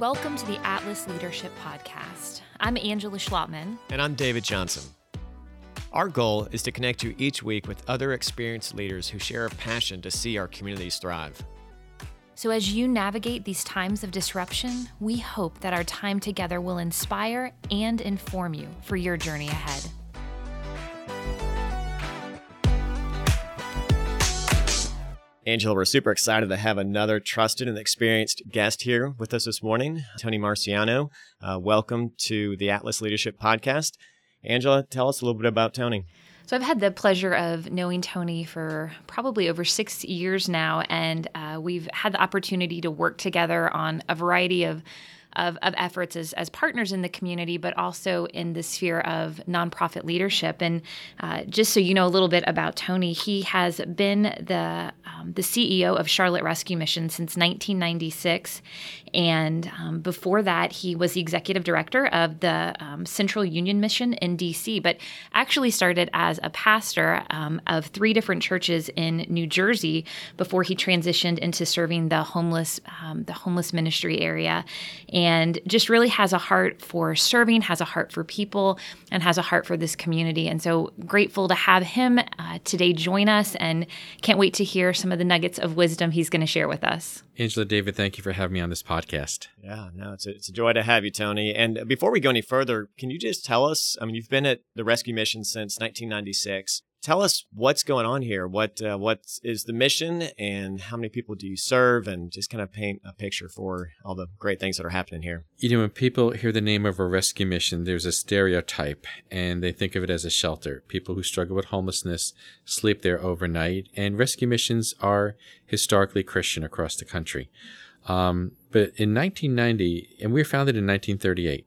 Welcome to the Atlas Leadership Podcast. I'm Angela Schlotman. And I'm David Johnson. Our goal is to connect you each week with other experienced leaders who share a passion to see our communities thrive. So, as you navigate these times of disruption, we hope that our time together will inspire and inform you for your journey ahead. Angela, we're super excited to have another trusted and experienced guest here with us this morning, Tony Marciano. Uh, welcome to the Atlas Leadership Podcast. Angela, tell us a little bit about Tony. So, I've had the pleasure of knowing Tony for probably over six years now, and uh, we've had the opportunity to work together on a variety of of, of efforts as, as partners in the community, but also in the sphere of nonprofit leadership. And uh, just so you know a little bit about Tony, he has been the um, the CEO of Charlotte Rescue Mission since 1996, and um, before that, he was the executive director of the um, Central Union Mission in D.C. But actually started as a pastor um, of three different churches in New Jersey before he transitioned into serving the homeless um, the homeless ministry area just really has a heart for serving, has a heart for people, and has a heart for this community. And so grateful to have him uh, today join us and can't wait to hear some of the nuggets of wisdom he's going to share with us. Angela, David, thank you for having me on this podcast. Yeah, no, it's a, it's a joy to have you, Tony. And before we go any further, can you just tell us? I mean, you've been at the rescue mission since 1996 tell us what's going on here. What uh, what is the mission, and how many people do you serve, and just kind of paint a picture for all the great things that are happening here. You know, when people hear the name of a rescue mission, there's a stereotype, and they think of it as a shelter. People who struggle with homelessness sleep there overnight, and rescue missions are historically Christian across the country. Um, but in 1990, and we were founded in 1938.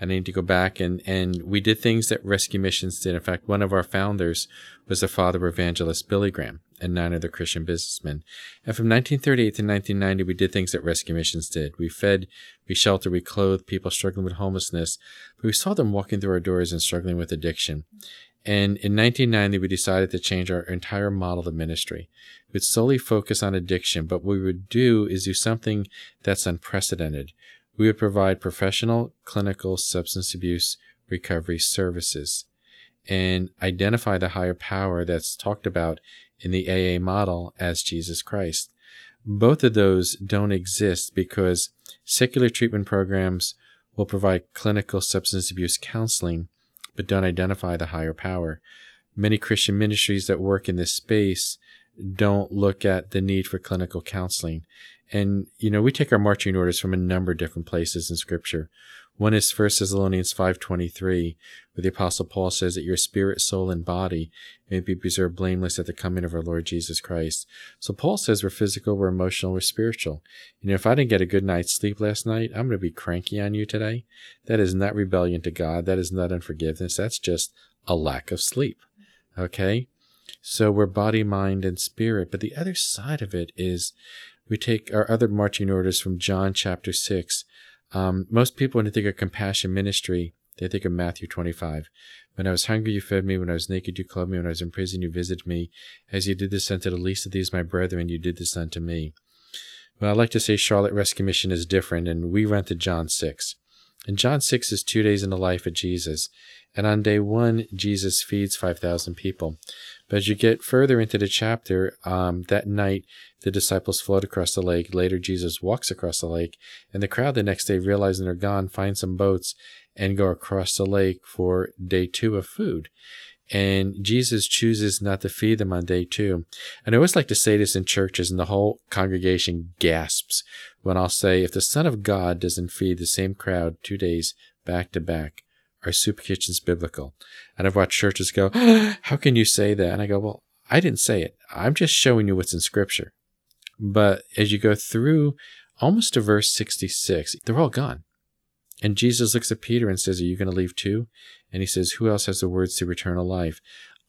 I need to go back and, and we did things that rescue missions did. In fact, one of our founders was the father of evangelist Billy Graham and nine other Christian businessmen. And from 1938 to 1990, we did things that rescue missions did. We fed, we sheltered, we clothed people struggling with homelessness, but we saw them walking through our doors and struggling with addiction. And in 1990, we decided to change our entire model of ministry. We'd solely focus on addiction, but what we would do is do something that's unprecedented. We would provide professional clinical substance abuse recovery services and identify the higher power that's talked about in the AA model as Jesus Christ. Both of those don't exist because secular treatment programs will provide clinical substance abuse counseling, but don't identify the higher power. Many Christian ministries that work in this space don't look at the need for clinical counseling. And, you know, we take our marching orders from a number of different places in scripture. One is 1 Thessalonians 5.23, where the apostle Paul says that your spirit, soul, and body may be preserved blameless at the coming of our Lord Jesus Christ. So Paul says we're physical, we're emotional, we're spiritual. You know, if I didn't get a good night's sleep last night, I'm going to be cranky on you today. That is not rebellion to God. That is not unforgiveness. That's just a lack of sleep. Okay? So we're body, mind, and spirit. But the other side of it is we take our other marching orders from John chapter 6. Um, most people, when they think of compassion ministry, they think of Matthew 25. When I was hungry, you fed me. When I was naked, you clothed me. When I was in prison, you visited me. As you did this unto the least of these, my brethren, you did this unto me. Well, I like to say Charlotte Rescue Mission is different, and we went to John 6. And John 6 is two days in the life of Jesus. And on day one, Jesus feeds 5,000 people. But as you get further into the chapter, um, that night, the disciples float across the lake. Later, Jesus walks across the lake, and the crowd the next day, realizing they're gone, find some boats and go across the lake for day two of food. And Jesus chooses not to feed them on day two. And I always like to say this in churches, and the whole congregation gasps when I'll say, if the Son of God doesn't feed the same crowd two days back to back, our soup kitchen's biblical. And I've watched churches go, How can you say that? And I go, Well, I didn't say it. I'm just showing you what's in Scripture. But as you go through almost to verse 66, they're all gone. And Jesus looks at Peter and says, Are you going to leave too? And he says, Who else has the words to eternal life?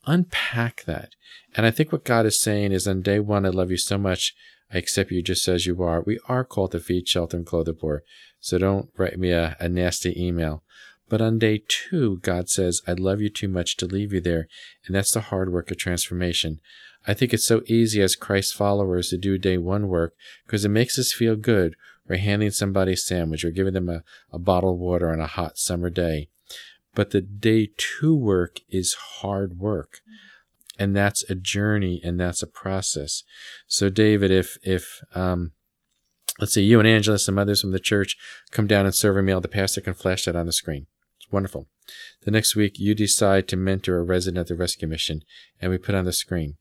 Unpack that. And I think what God is saying is on day one, I love you so much, I accept you just as you are. We are called to feed, shelter, and clothe the poor. So don't write me a, a nasty email. But on day two, God says, I love you too much to leave you there. And that's the hard work of transformation. I think it's so easy as Christ followers to do day one work because it makes us feel good. or handing somebody a sandwich or giving them a, a bottle of water on a hot summer day. But the day two work is hard work. And that's a journey and that's a process. So David, if, if, um, let's say you and Angela, some others from the church come down and serve a meal, the pastor can flash that on the screen. Wonderful. The next week, you decide to mentor a resident at the rescue mission, and we put on the screen.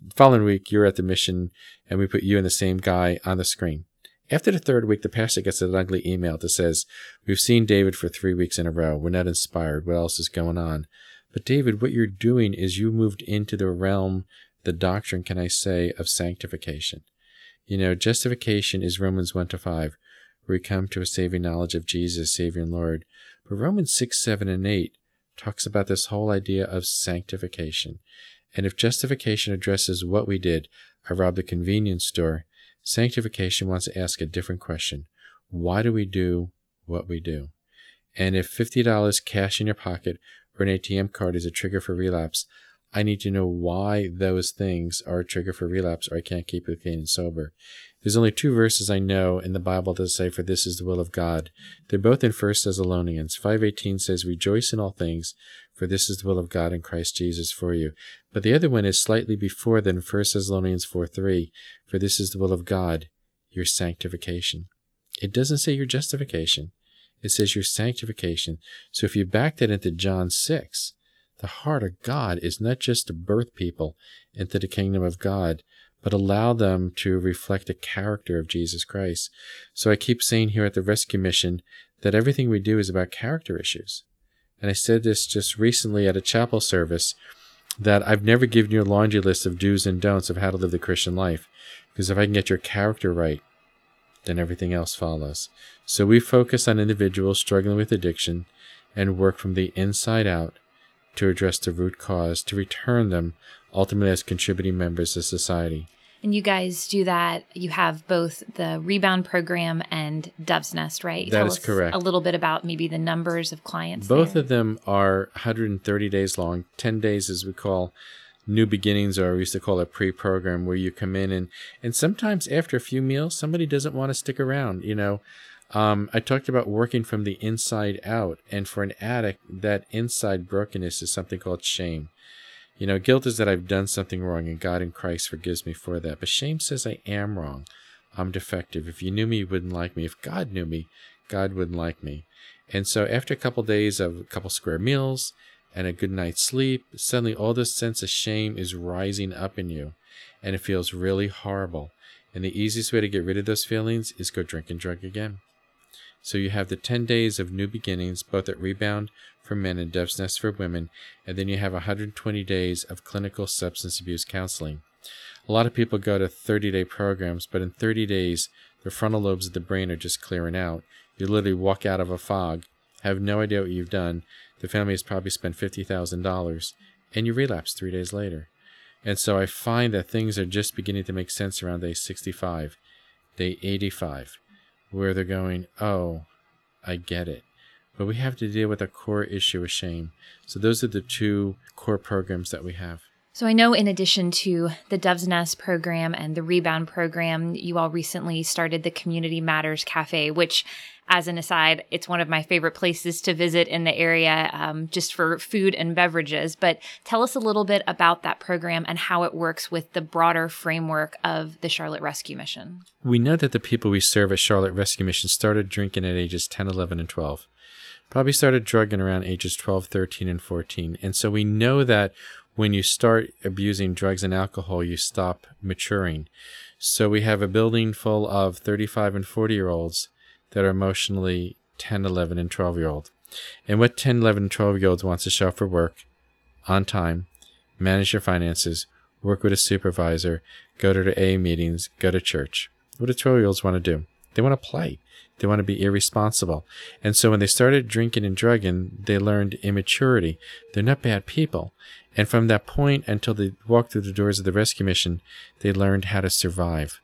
The following week, you're at the mission, and we put you and the same guy on the screen. After the third week, the pastor gets an ugly email that says, We've seen David for three weeks in a row. We're not inspired. What else is going on? But, David, what you're doing is you moved into the realm, the doctrine, can I say, of sanctification. You know, justification is Romans 1 to 5, where we come to a saving knowledge of Jesus, Savior and Lord. But Romans 6, 7, and 8 talks about this whole idea of sanctification. And if justification addresses what we did, I robbed a convenience store, Sanctification wants to ask a different question. Why do we do what we do? And if $50 cash in your pocket or an ATM card is a trigger for relapse, I need to know why those things are a trigger for relapse or I can't keep it clean and sober. There's only two verses I know in the Bible that say, For this is the will of God. They're both in 1 Thessalonians. 5.18 says, Rejoice in all things, for this is the will of God in Christ Jesus for you. But the other one is slightly before than 1 Thessalonians 4.3, For this is the will of God, your sanctification. It doesn't say your justification. It says your sanctification. So if you back that into John 6, the heart of God is not just to birth people into the kingdom of God, but allow them to reflect the character of Jesus Christ. So I keep saying here at the rescue mission that everything we do is about character issues. And I said this just recently at a chapel service that I've never given you a laundry list of do's and don'ts of how to live the Christian life. Because if I can get your character right, then everything else follows. So we focus on individuals struggling with addiction and work from the inside out to address the root cause to return them ultimately as contributing members of society. And you guys do that. You have both the rebound program and Dove's Nest, right? That Tell is correct. A little bit about maybe the numbers of clients. Both there. of them are 130 days long. 10 days, as we call new beginnings, or we used to call it pre-program, where you come in and and sometimes after a few meals, somebody doesn't want to stick around. You know, um, I talked about working from the inside out, and for an addict, that inside brokenness is something called shame. You know, guilt is that I've done something wrong and God in Christ forgives me for that. But shame says I am wrong. I'm defective. If you knew me, you wouldn't like me. If God knew me, God wouldn't like me. And so after a couple days of a couple square meals and a good night's sleep, suddenly all this sense of shame is rising up in you and it feels really horrible. And the easiest way to get rid of those feelings is go drink and drug again. So you have the 10 days of new beginnings, both at Rebound for men and Dove's Nest for women, and then you have 120 days of clinical substance abuse counseling. A lot of people go to 30 day programs, but in 30 days, the frontal lobes of the brain are just clearing out. You literally walk out of a fog, have no idea what you've done. The family has probably spent $50,000, and you relapse three days later. And so I find that things are just beginning to make sense around day 65, day 85 where they're going, oh, I get it. But we have to deal with a core issue of shame. So those are the two core programs that we have. So I know in addition to the Dove's Nest program and the Rebound program, you all recently started the Community Matters Cafe, which as an aside, it's one of my favorite places to visit in the area um, just for food and beverages. But tell us a little bit about that program and how it works with the broader framework of the Charlotte Rescue Mission. We know that the people we serve at Charlotte Rescue Mission started drinking at ages 10, 11, and 12. Probably started drugging around ages 12, 13, and 14. And so we know that when you start abusing drugs and alcohol, you stop maturing. So we have a building full of 35 and 40 year olds that are emotionally 10, 11, and 12 year old. And what 10, 11, and 12 year olds wants to show for work on time, manage your finances, work with a supervisor, go to the A meetings, go to church. What do 12 year olds want to do? They want to play. They want to be irresponsible. And so when they started drinking and drugging, they learned immaturity. They're not bad people. And from that point until they walked through the doors of the rescue mission, they learned how to survive,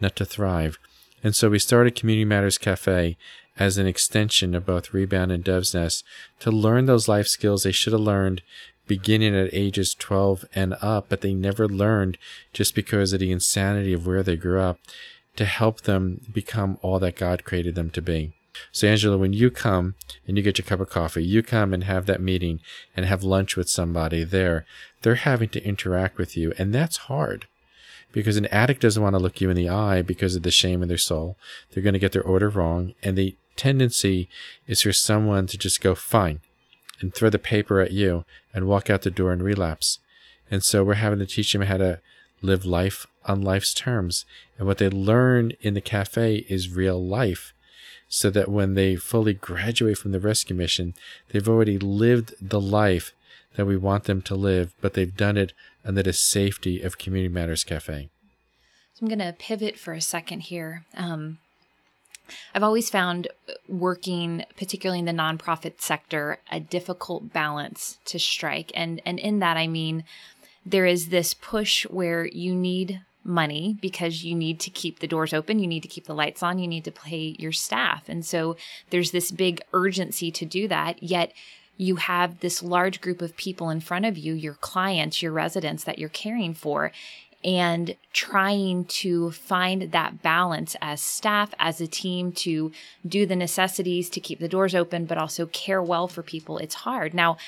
not to thrive. And so we started Community Matters Cafe as an extension of both Rebound and Dove's Nest to learn those life skills they should have learned beginning at ages 12 and up, but they never learned just because of the insanity of where they grew up. To help them become all that God created them to be. So, Angela, when you come and you get your cup of coffee, you come and have that meeting and have lunch with somebody there, they're having to interact with you. And that's hard because an addict doesn't want to look you in the eye because of the shame in their soul. They're going to get their order wrong. And the tendency is for someone to just go, fine, and throw the paper at you and walk out the door and relapse. And so we're having to teach them how to live life on life's terms. And what they learn in the cafe is real life so that when they fully graduate from the rescue mission, they've already lived the life that we want them to live, but they've done it under the safety of Community Matters Cafe. So I'm going to pivot for a second here. Um, I've always found working, particularly in the nonprofit sector, a difficult balance to strike. And, and in that, I mean, there is this push where you need money because you need to keep the doors open, you need to keep the lights on, you need to pay your staff. And so there's this big urgency to do that. Yet you have this large group of people in front of you, your clients, your residents that you're caring for, and trying to find that balance as staff, as a team to do the necessities to keep the doors open, but also care well for people. It's hard. Now,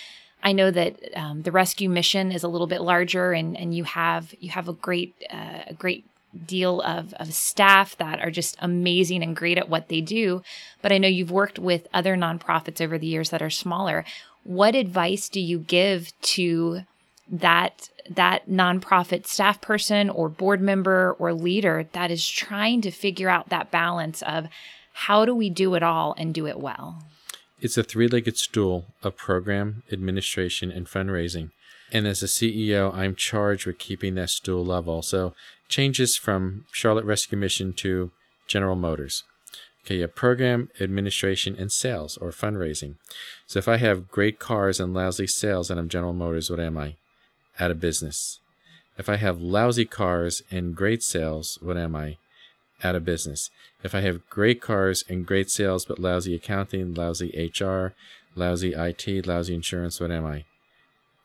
I know that um, the rescue mission is a little bit larger, and and you have you have a great uh, a great deal of, of staff that are just amazing and great at what they do. But I know you've worked with other nonprofits over the years that are smaller. What advice do you give to that that nonprofit staff person or board member or leader that is trying to figure out that balance of how do we do it all and do it well? It's a three legged stool of program, administration, and fundraising. And as a CEO, I'm charged with keeping that stool level. So changes from Charlotte Rescue Mission to General Motors. Okay, you have program, administration, and sales or fundraising. So if I have great cars and lousy sales and I'm General Motors, what am I? Out of business. If I have lousy cars and great sales, what am I? Out of business. If I have great cars and great sales, but lousy accounting, lousy HR, lousy IT, lousy insurance, what am I?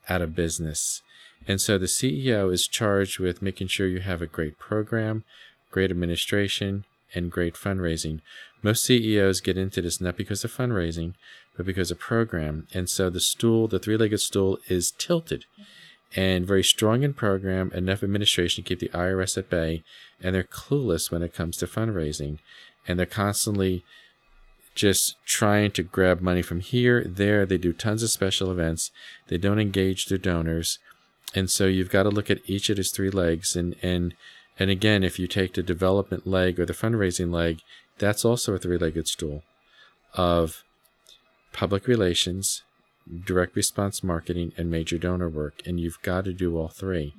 Out of business. And so the CEO is charged with making sure you have a great program, great administration, and great fundraising. Most CEOs get into this not because of fundraising, but because of program. And so the stool, the three legged stool, is tilted and very strong in program, enough administration to keep the IRS at bay, and they're clueless when it comes to fundraising. And they're constantly just trying to grab money from here, there. They do tons of special events. They don't engage their donors. And so you've got to look at each of these three legs. And, and, and again, if you take the development leg or the fundraising leg, that's also a three legged stool of public relations, direct response marketing, and major donor work. And you've got to do all three.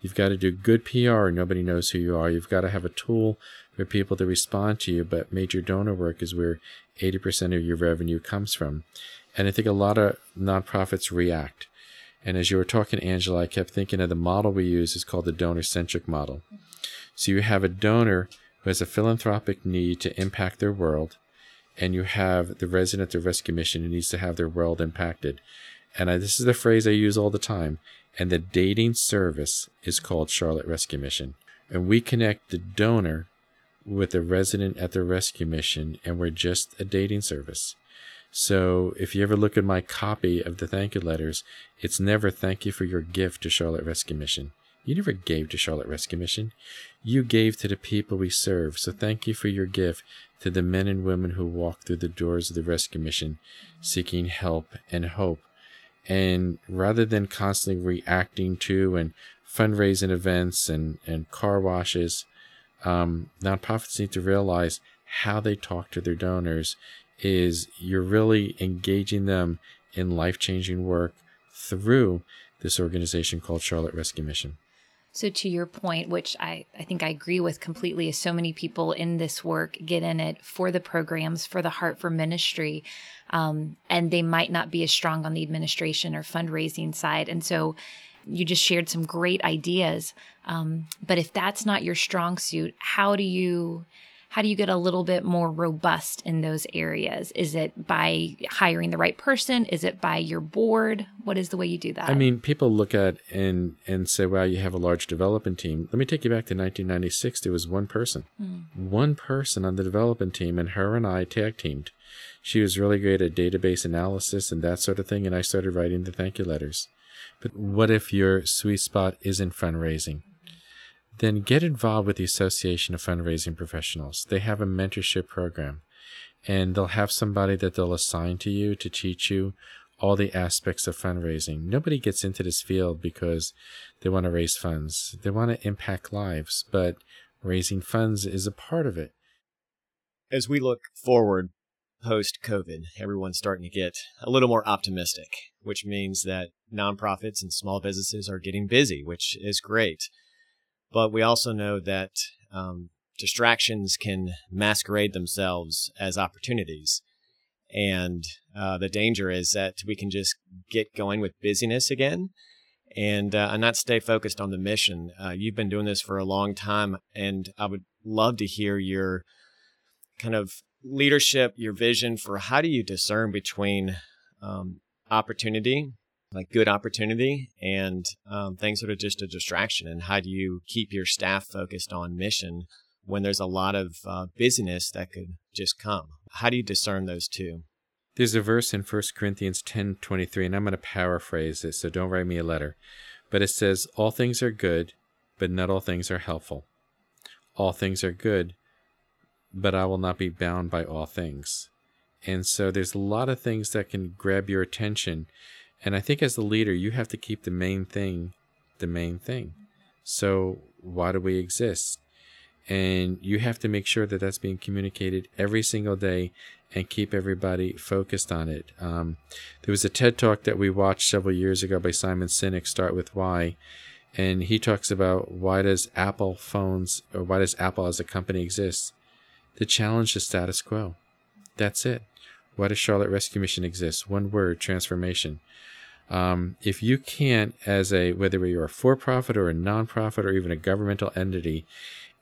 You've got to do good PR. Nobody knows who you are. You've got to have a tool for people to respond to you. But major donor work is where 80% of your revenue comes from. And I think a lot of nonprofits react. And as you were talking, Angela, I kept thinking of the model we use is called the donor centric model. So you have a donor who has a philanthropic need to impact their world and you have the resident of rescue mission who needs to have their world impacted. And I, this is the phrase I use all the time. And the dating service is called Charlotte Rescue Mission. And we connect the donor with the resident at the rescue mission, and we're just a dating service. So if you ever look at my copy of the thank you letters, it's never thank you for your gift to Charlotte Rescue Mission. You never gave to Charlotte Rescue Mission. You gave to the people we serve. So thank you for your gift to the men and women who walk through the doors of the rescue mission seeking help and hope. And rather than constantly reacting to and fundraising events and, and car washes, um, nonprofits need to realize how they talk to their donors is you're really engaging them in life changing work through this organization called Charlotte Rescue Mission. So, to your point, which I, I think I agree with completely, is so many people in this work get in it for the programs, for the heart for ministry, um, and they might not be as strong on the administration or fundraising side. And so, you just shared some great ideas. Um, but if that's not your strong suit, how do you how do you get a little bit more robust in those areas? Is it by hiring the right person? Is it by your board? What is the way you do that? I mean, people look at and and say, "Wow, you have a large development team." Let me take you back to 1996. There was one person, mm. one person on the development team, and her and I tag teamed. She was really great at database analysis and that sort of thing, and I started writing the thank you letters. But what if your sweet spot isn't fundraising? Then get involved with the Association of Fundraising Professionals. They have a mentorship program, and they'll have somebody that they'll assign to you to teach you all the aspects of fundraising. Nobody gets into this field because they want to raise funds, they want to impact lives, but raising funds is a part of it. As we look forward post COVID, everyone's starting to get a little more optimistic, which means that nonprofits and small businesses are getting busy, which is great. But we also know that um, distractions can masquerade themselves as opportunities. And uh, the danger is that we can just get going with busyness again and, uh, and not stay focused on the mission. Uh, you've been doing this for a long time, and I would love to hear your kind of leadership, your vision for how do you discern between um, opportunity like good opportunity and um, things that are just a distraction and how do you keep your staff focused on mission when there's a lot of uh, busyness that could just come? How do you discern those two? There's a verse in 1 corinthians 10 23 and i'm going to paraphrase it so don't write me a letter but it says all things are good but not all things are helpful. All things are good but i will not be bound by all things. And so there's a lot of things that can grab your attention and I think as the leader, you have to keep the main thing the main thing. So, why do we exist? And you have to make sure that that's being communicated every single day and keep everybody focused on it. Um, there was a TED talk that we watched several years ago by Simon Sinek, Start With Why. And he talks about why does Apple phones or why does Apple as a company exist? To challenge the status quo. That's it. Why does Charlotte Rescue Mission exist? One word, transformation. Um, if you can't, as a whether you're a for-profit or a nonprofit or even a governmental entity,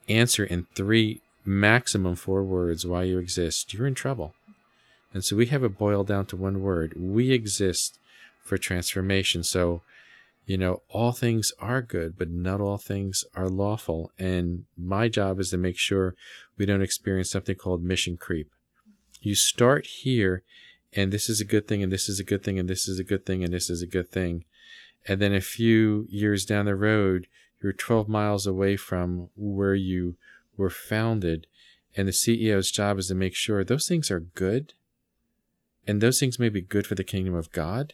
answer in three maximum four words why you exist, you're in trouble. And so we have it boiled down to one word: we exist for transformation. So, you know, all things are good, but not all things are lawful. And my job is to make sure we don't experience something called mission creep. You start here and this is a good thing, and this is a good thing, and this is a good thing, and this is a good thing. And then a few years down the road, you're 12 miles away from where you were founded, and the CEO's job is to make sure those things are good, and those things may be good for the kingdom of God,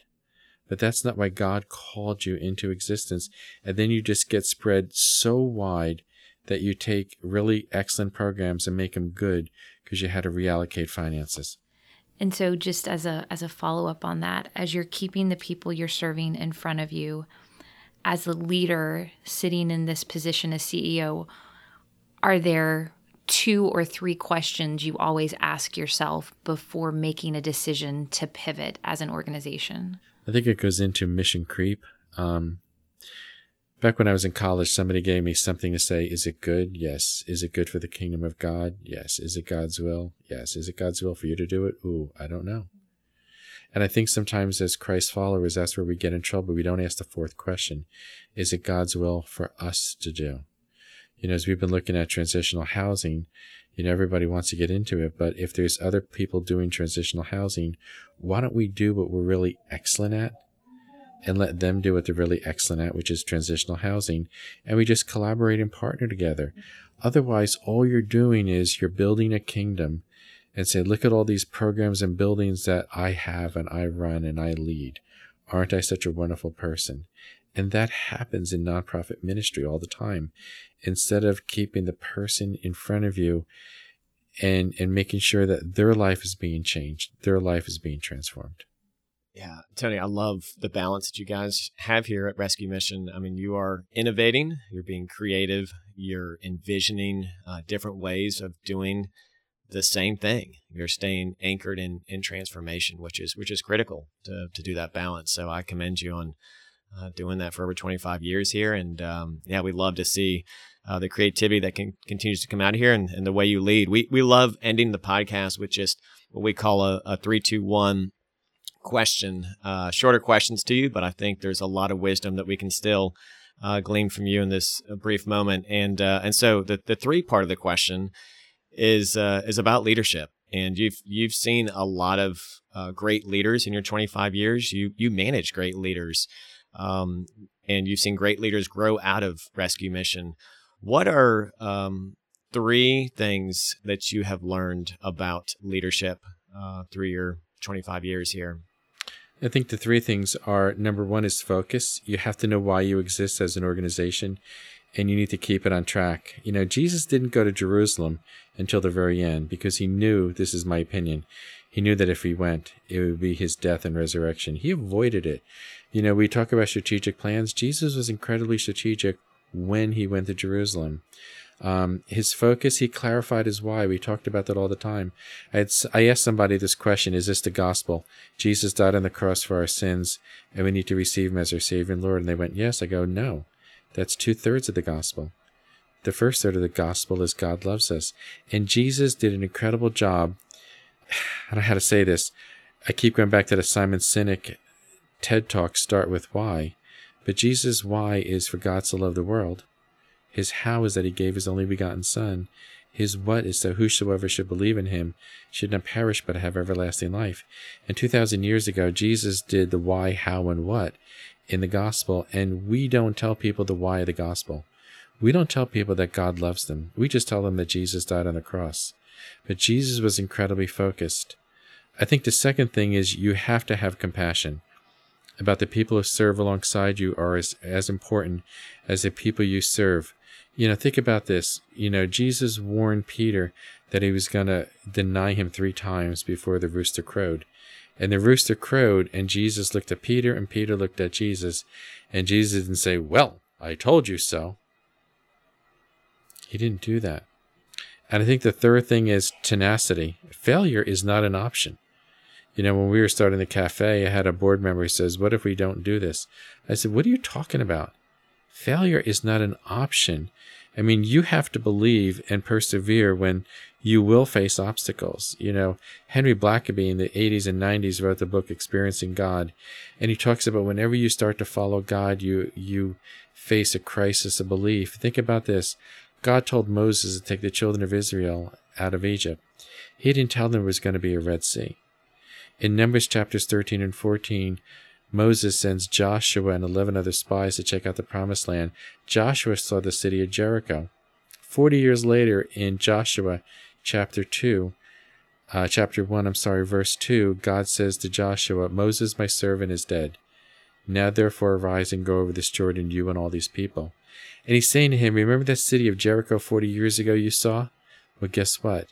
but that's not why God called you into existence. And then you just get spread so wide that you take really excellent programs and make them good because you had to reallocate finances. And so just as a as a follow-up on that, as you're keeping the people you're serving in front of you, as a leader sitting in this position as CEO, are there two or three questions you always ask yourself before making a decision to pivot as an organization? I think it goes into mission creep. Um, Back when I was in college, somebody gave me something to say. Is it good? Yes. Is it good for the kingdom of God? Yes. Is it God's will? Yes. Is it God's will for you to do it? Ooh, I don't know. And I think sometimes as Christ followers, that's where we get in trouble. We don't ask the fourth question. Is it God's will for us to do? You know, as we've been looking at transitional housing, you know, everybody wants to get into it, but if there's other people doing transitional housing, why don't we do what we're really excellent at? And let them do what they're really excellent at, which is transitional housing. And we just collaborate and partner together. Otherwise, all you're doing is you're building a kingdom and say, look at all these programs and buildings that I have and I run and I lead. Aren't I such a wonderful person? And that happens in nonprofit ministry all the time. Instead of keeping the person in front of you and, and making sure that their life is being changed, their life is being transformed. Yeah, Tony, I love the balance that you guys have here at Rescue Mission. I mean, you are innovating, you're being creative, you're envisioning uh, different ways of doing the same thing. You're staying anchored in in transformation, which is which is critical to to do that balance. So I commend you on uh, doing that for over 25 years here, and um, yeah, we love to see uh, the creativity that can continues to come out of here and, and the way you lead. We we love ending the podcast with just what we call a, a three, two, one question. Uh, shorter questions to you, but I think there's a lot of wisdom that we can still uh, glean from you in this uh, brief moment. And uh, and so the the three part of the question is uh, is about leadership. And you've you've seen a lot of great leaders in your 25 years. You you manage great leaders, um, and you've seen great leaders grow out of Rescue Mission. What are um, three things that you have learned about leadership uh, through your 25 years here? I think the three things are number one is focus. You have to know why you exist as an organization and you need to keep it on track. You know, Jesus didn't go to Jerusalem until the very end because he knew, this is my opinion, he knew that if he went, it would be his death and resurrection. He avoided it. You know, we talk about strategic plans. Jesus was incredibly strategic when he went to Jerusalem. Um, his focus, he clarified his why. We talked about that all the time. I, I asked somebody this question Is this the gospel? Jesus died on the cross for our sins, and we need to receive him as our Savior and Lord. And they went, Yes. I go, No. That's two thirds of the gospel. The first third of the gospel is God loves us. And Jesus did an incredible job. I don't know how to say this. I keep going back to the Simon Sinek TED Talk start with why. But Jesus' why is for God to love the world. His how is that he gave his only begotten Son. His what is that whosoever should believe in him should not perish but have everlasting life. And 2,000 years ago, Jesus did the why, how, and what in the gospel, and we don't tell people the why of the gospel. We don't tell people that God loves them. We just tell them that Jesus died on the cross. But Jesus was incredibly focused. I think the second thing is you have to have compassion. About the people who serve alongside you are as, as important as the people you serve. You know, think about this. You know, Jesus warned Peter that he was going to deny him three times before the rooster crowed. And the rooster crowed, and Jesus looked at Peter, and Peter looked at Jesus. And Jesus didn't say, Well, I told you so. He didn't do that. And I think the third thing is tenacity. Failure is not an option. You know, when we were starting the cafe, I had a board member who says, What if we don't do this? I said, What are you talking about? Failure is not an option. I mean, you have to believe and persevere when you will face obstacles. You know, Henry Blackaby in the 80s and 90s wrote the book Experiencing God, and he talks about whenever you start to follow God, you you face a crisis of belief. Think about this. God told Moses to take the children of Israel out of Egypt. He didn't tell them there was going to be a Red Sea. In Numbers chapters 13 and 14, Moses sends Joshua and 11 other spies to check out the promised land. Joshua saw the city of Jericho. Forty years later, in Joshua chapter 2, uh, chapter 1, I'm sorry, verse 2, God says to Joshua, Moses, my servant, is dead. Now therefore arise and go over this Jordan, you and all these people. And he's saying to him, Remember that city of Jericho 40 years ago you saw? Well, guess what?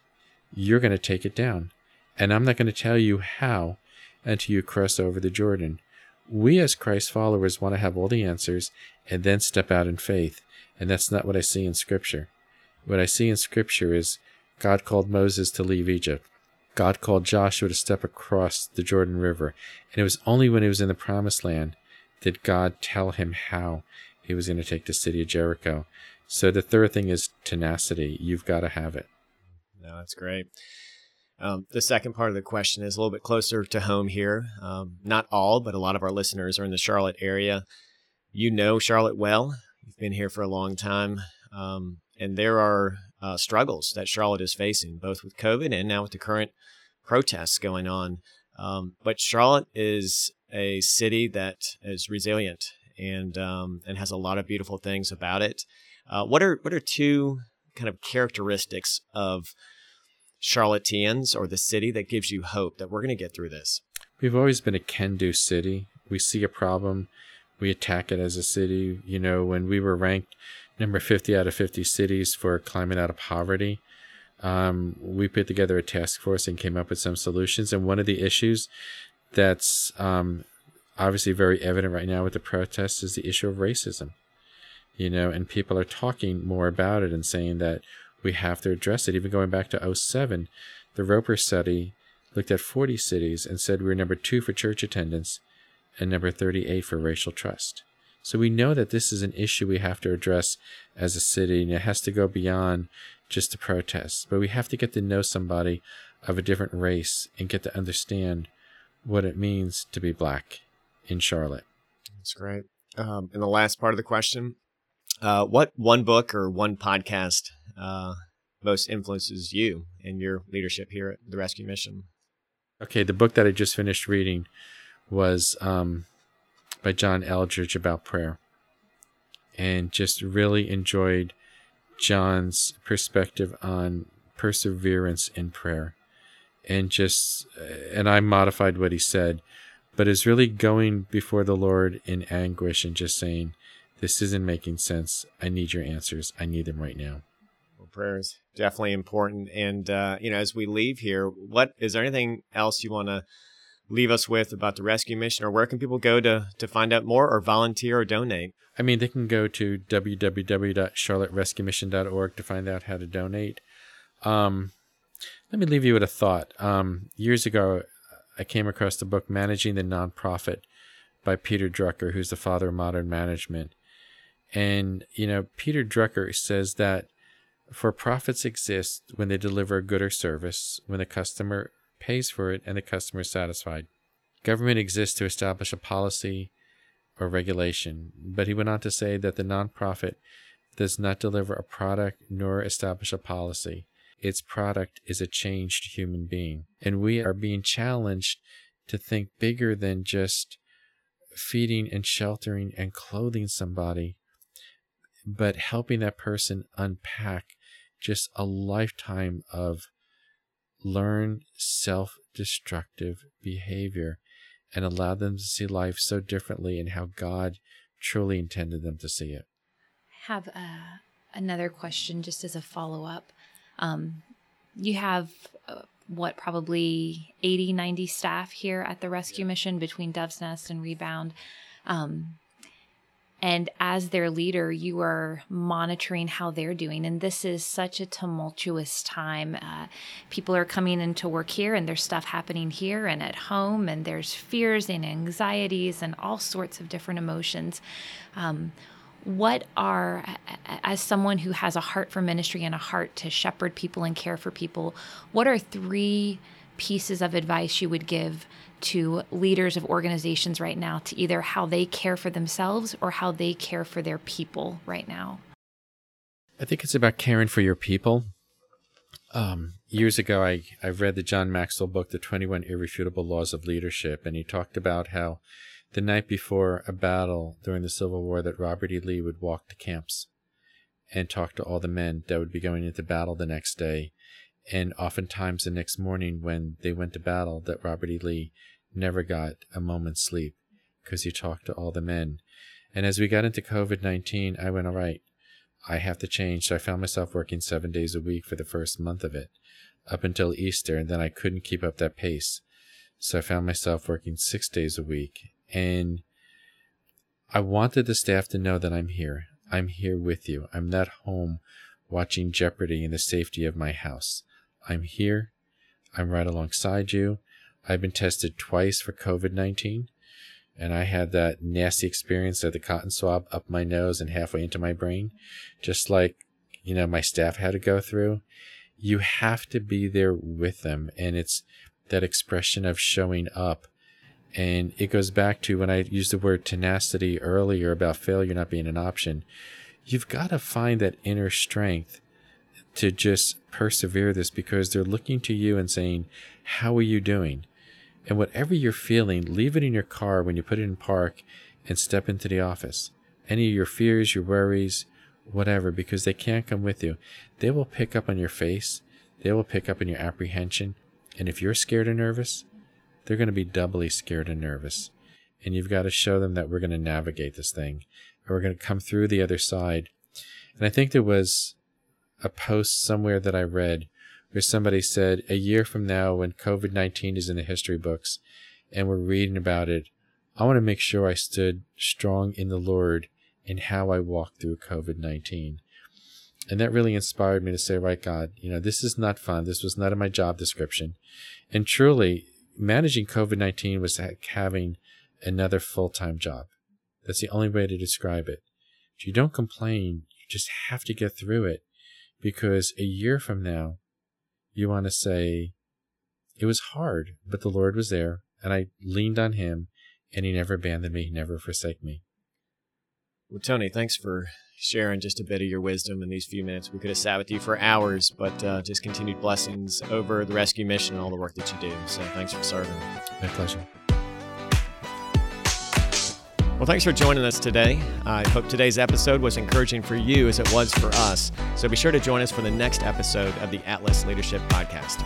You're going to take it down. And I'm not going to tell you how until you cross over the Jordan. We, as Christ followers, want to have all the answers and then step out in faith. And that's not what I see in Scripture. What I see in Scripture is God called Moses to leave Egypt. God called Joshua to step across the Jordan River. And it was only when he was in the Promised Land did God tell him how he was going to take the city of Jericho. So the third thing is tenacity. You've got to have it. No, that's great. Um, the second part of the question is a little bit closer to home here. Um, not all, but a lot of our listeners are in the Charlotte area. You know Charlotte well. You've been here for a long time. Um, and there are uh, struggles that Charlotte is facing, both with COVID and now with the current protests going on. Um, but Charlotte is a city that is resilient and um, and has a lot of beautiful things about it. Uh, what are what are two kind of characteristics of Charlotteans or the city that gives you hope that we're going to get through this? We've always been a can-do city. We see a problem, we attack it as a city. You know, when we were ranked number 50 out of 50 cities for climbing out of poverty. Um, we put together a task force and came up with some solutions. And one of the issues that's um, obviously very evident right now with the protests is the issue of racism. You know, and people are talking more about it and saying that we have to address it. Even going back to 07, the Roper study looked at 40 cities and said we were number two for church attendance and number 38 for racial trust. So we know that this is an issue we have to address as a city, and it has to go beyond just the protests. But we have to get to know somebody of a different race and get to understand what it means to be black in Charlotte. That's great. Um, and the last part of the question uh, what one book or one podcast uh, most influences you in your leadership here at the Rescue Mission? Okay, the book that I just finished reading was um, by John Eldredge about prayer, and just really enjoyed John's perspective on perseverance in prayer, and just and I modified what he said, but is really going before the Lord in anguish and just saying, "This isn't making sense. I need your answers. I need them right now." Well, prayer is definitely important, and uh, you know, as we leave here, what is there anything else you want to? leave us with about the rescue mission, or where can people go to to find out more, or volunteer, or donate? I mean, they can go to www.charlotterescuemission.org to find out how to donate. Um, let me leave you with a thought. Um, years ago, I came across the book Managing the Nonprofit by Peter Drucker, who's the father of modern management. And, you know, Peter Drucker says that for profits exist when they deliver a good or service, when the customer pays for it and the customer is satisfied. Government exists to establish a policy or regulation, but he went on to say that the nonprofit does not deliver a product nor establish a policy. Its product is a changed human being. And we are being challenged to think bigger than just feeding and sheltering and clothing somebody, but helping that person unpack just a lifetime of learn self destructive behavior and allow them to see life so differently and how God truly intended them to see it. Have uh, another question just as a follow up. Um, you have uh, what, probably 80, 90 staff here at the rescue mission between Dove's Nest and Rebound. Um, and as their leader, you are monitoring how they're doing. And this is such a tumultuous time. Uh, people are coming into work here, and there's stuff happening here and at home, and there's fears and anxieties and all sorts of different emotions. Um, what are, as someone who has a heart for ministry and a heart to shepherd people and care for people, what are three pieces of advice you would give to leaders of organizations right now to either how they care for themselves or how they care for their people right now? I think it's about caring for your people. Um, years ago, I, I read the John Maxwell book, The 21 Irrefutable Laws of Leadership, and he talked about how the night before a battle during the Civil War that Robert E. Lee would walk to camps and talk to all the men that would be going into battle the next day. And oftentimes the next morning when they went to battle, that Robert E. Lee never got a moment's sleep because he talked to all the men. And as we got into COVID 19, I went, all right, I have to change. So I found myself working seven days a week for the first month of it up until Easter. And then I couldn't keep up that pace. So I found myself working six days a week. And I wanted the staff to know that I'm here. I'm here with you. I'm not home watching Jeopardy in the safety of my house. I'm here. I'm right alongside you. I've been tested twice for COVID 19, and I had that nasty experience of the cotton swab up my nose and halfway into my brain, just like, you know, my staff had to go through. You have to be there with them, and it's that expression of showing up. And it goes back to when I used the word tenacity earlier about failure not being an option. You've got to find that inner strength to just persevere this because they're looking to you and saying, How are you doing? And whatever you're feeling, leave it in your car when you put it in park and step into the office. Any of your fears, your worries, whatever, because they can't come with you. They will pick up on your face. They will pick up on your apprehension. And if you're scared and nervous, they're going to be doubly scared and nervous. And you've got to show them that we're going to navigate this thing. And we're going to come through the other side. And I think there was a post somewhere that I read where somebody said, a year from now, when COVID 19 is in the history books and we're reading about it, I want to make sure I stood strong in the Lord in how I walked through COVID 19. And that really inspired me to say, right, God, you know, this is not fun. This was not in my job description. And truly, managing COVID 19 was having another full time job. That's the only way to describe it. If you don't complain, you just have to get through it because a year from now, you want to say, it was hard, but the Lord was there and I leaned on him and he never abandoned me. He never forsake me. Well, Tony, thanks for sharing just a bit of your wisdom in these few minutes. We could have sat with you for hours, but uh, just continued blessings over the rescue mission and all the work that you do. So thanks for serving. My pleasure. Well, thanks for joining us today. I hope today's episode was encouraging for you as it was for us. So be sure to join us for the next episode of the Atlas Leadership Podcast.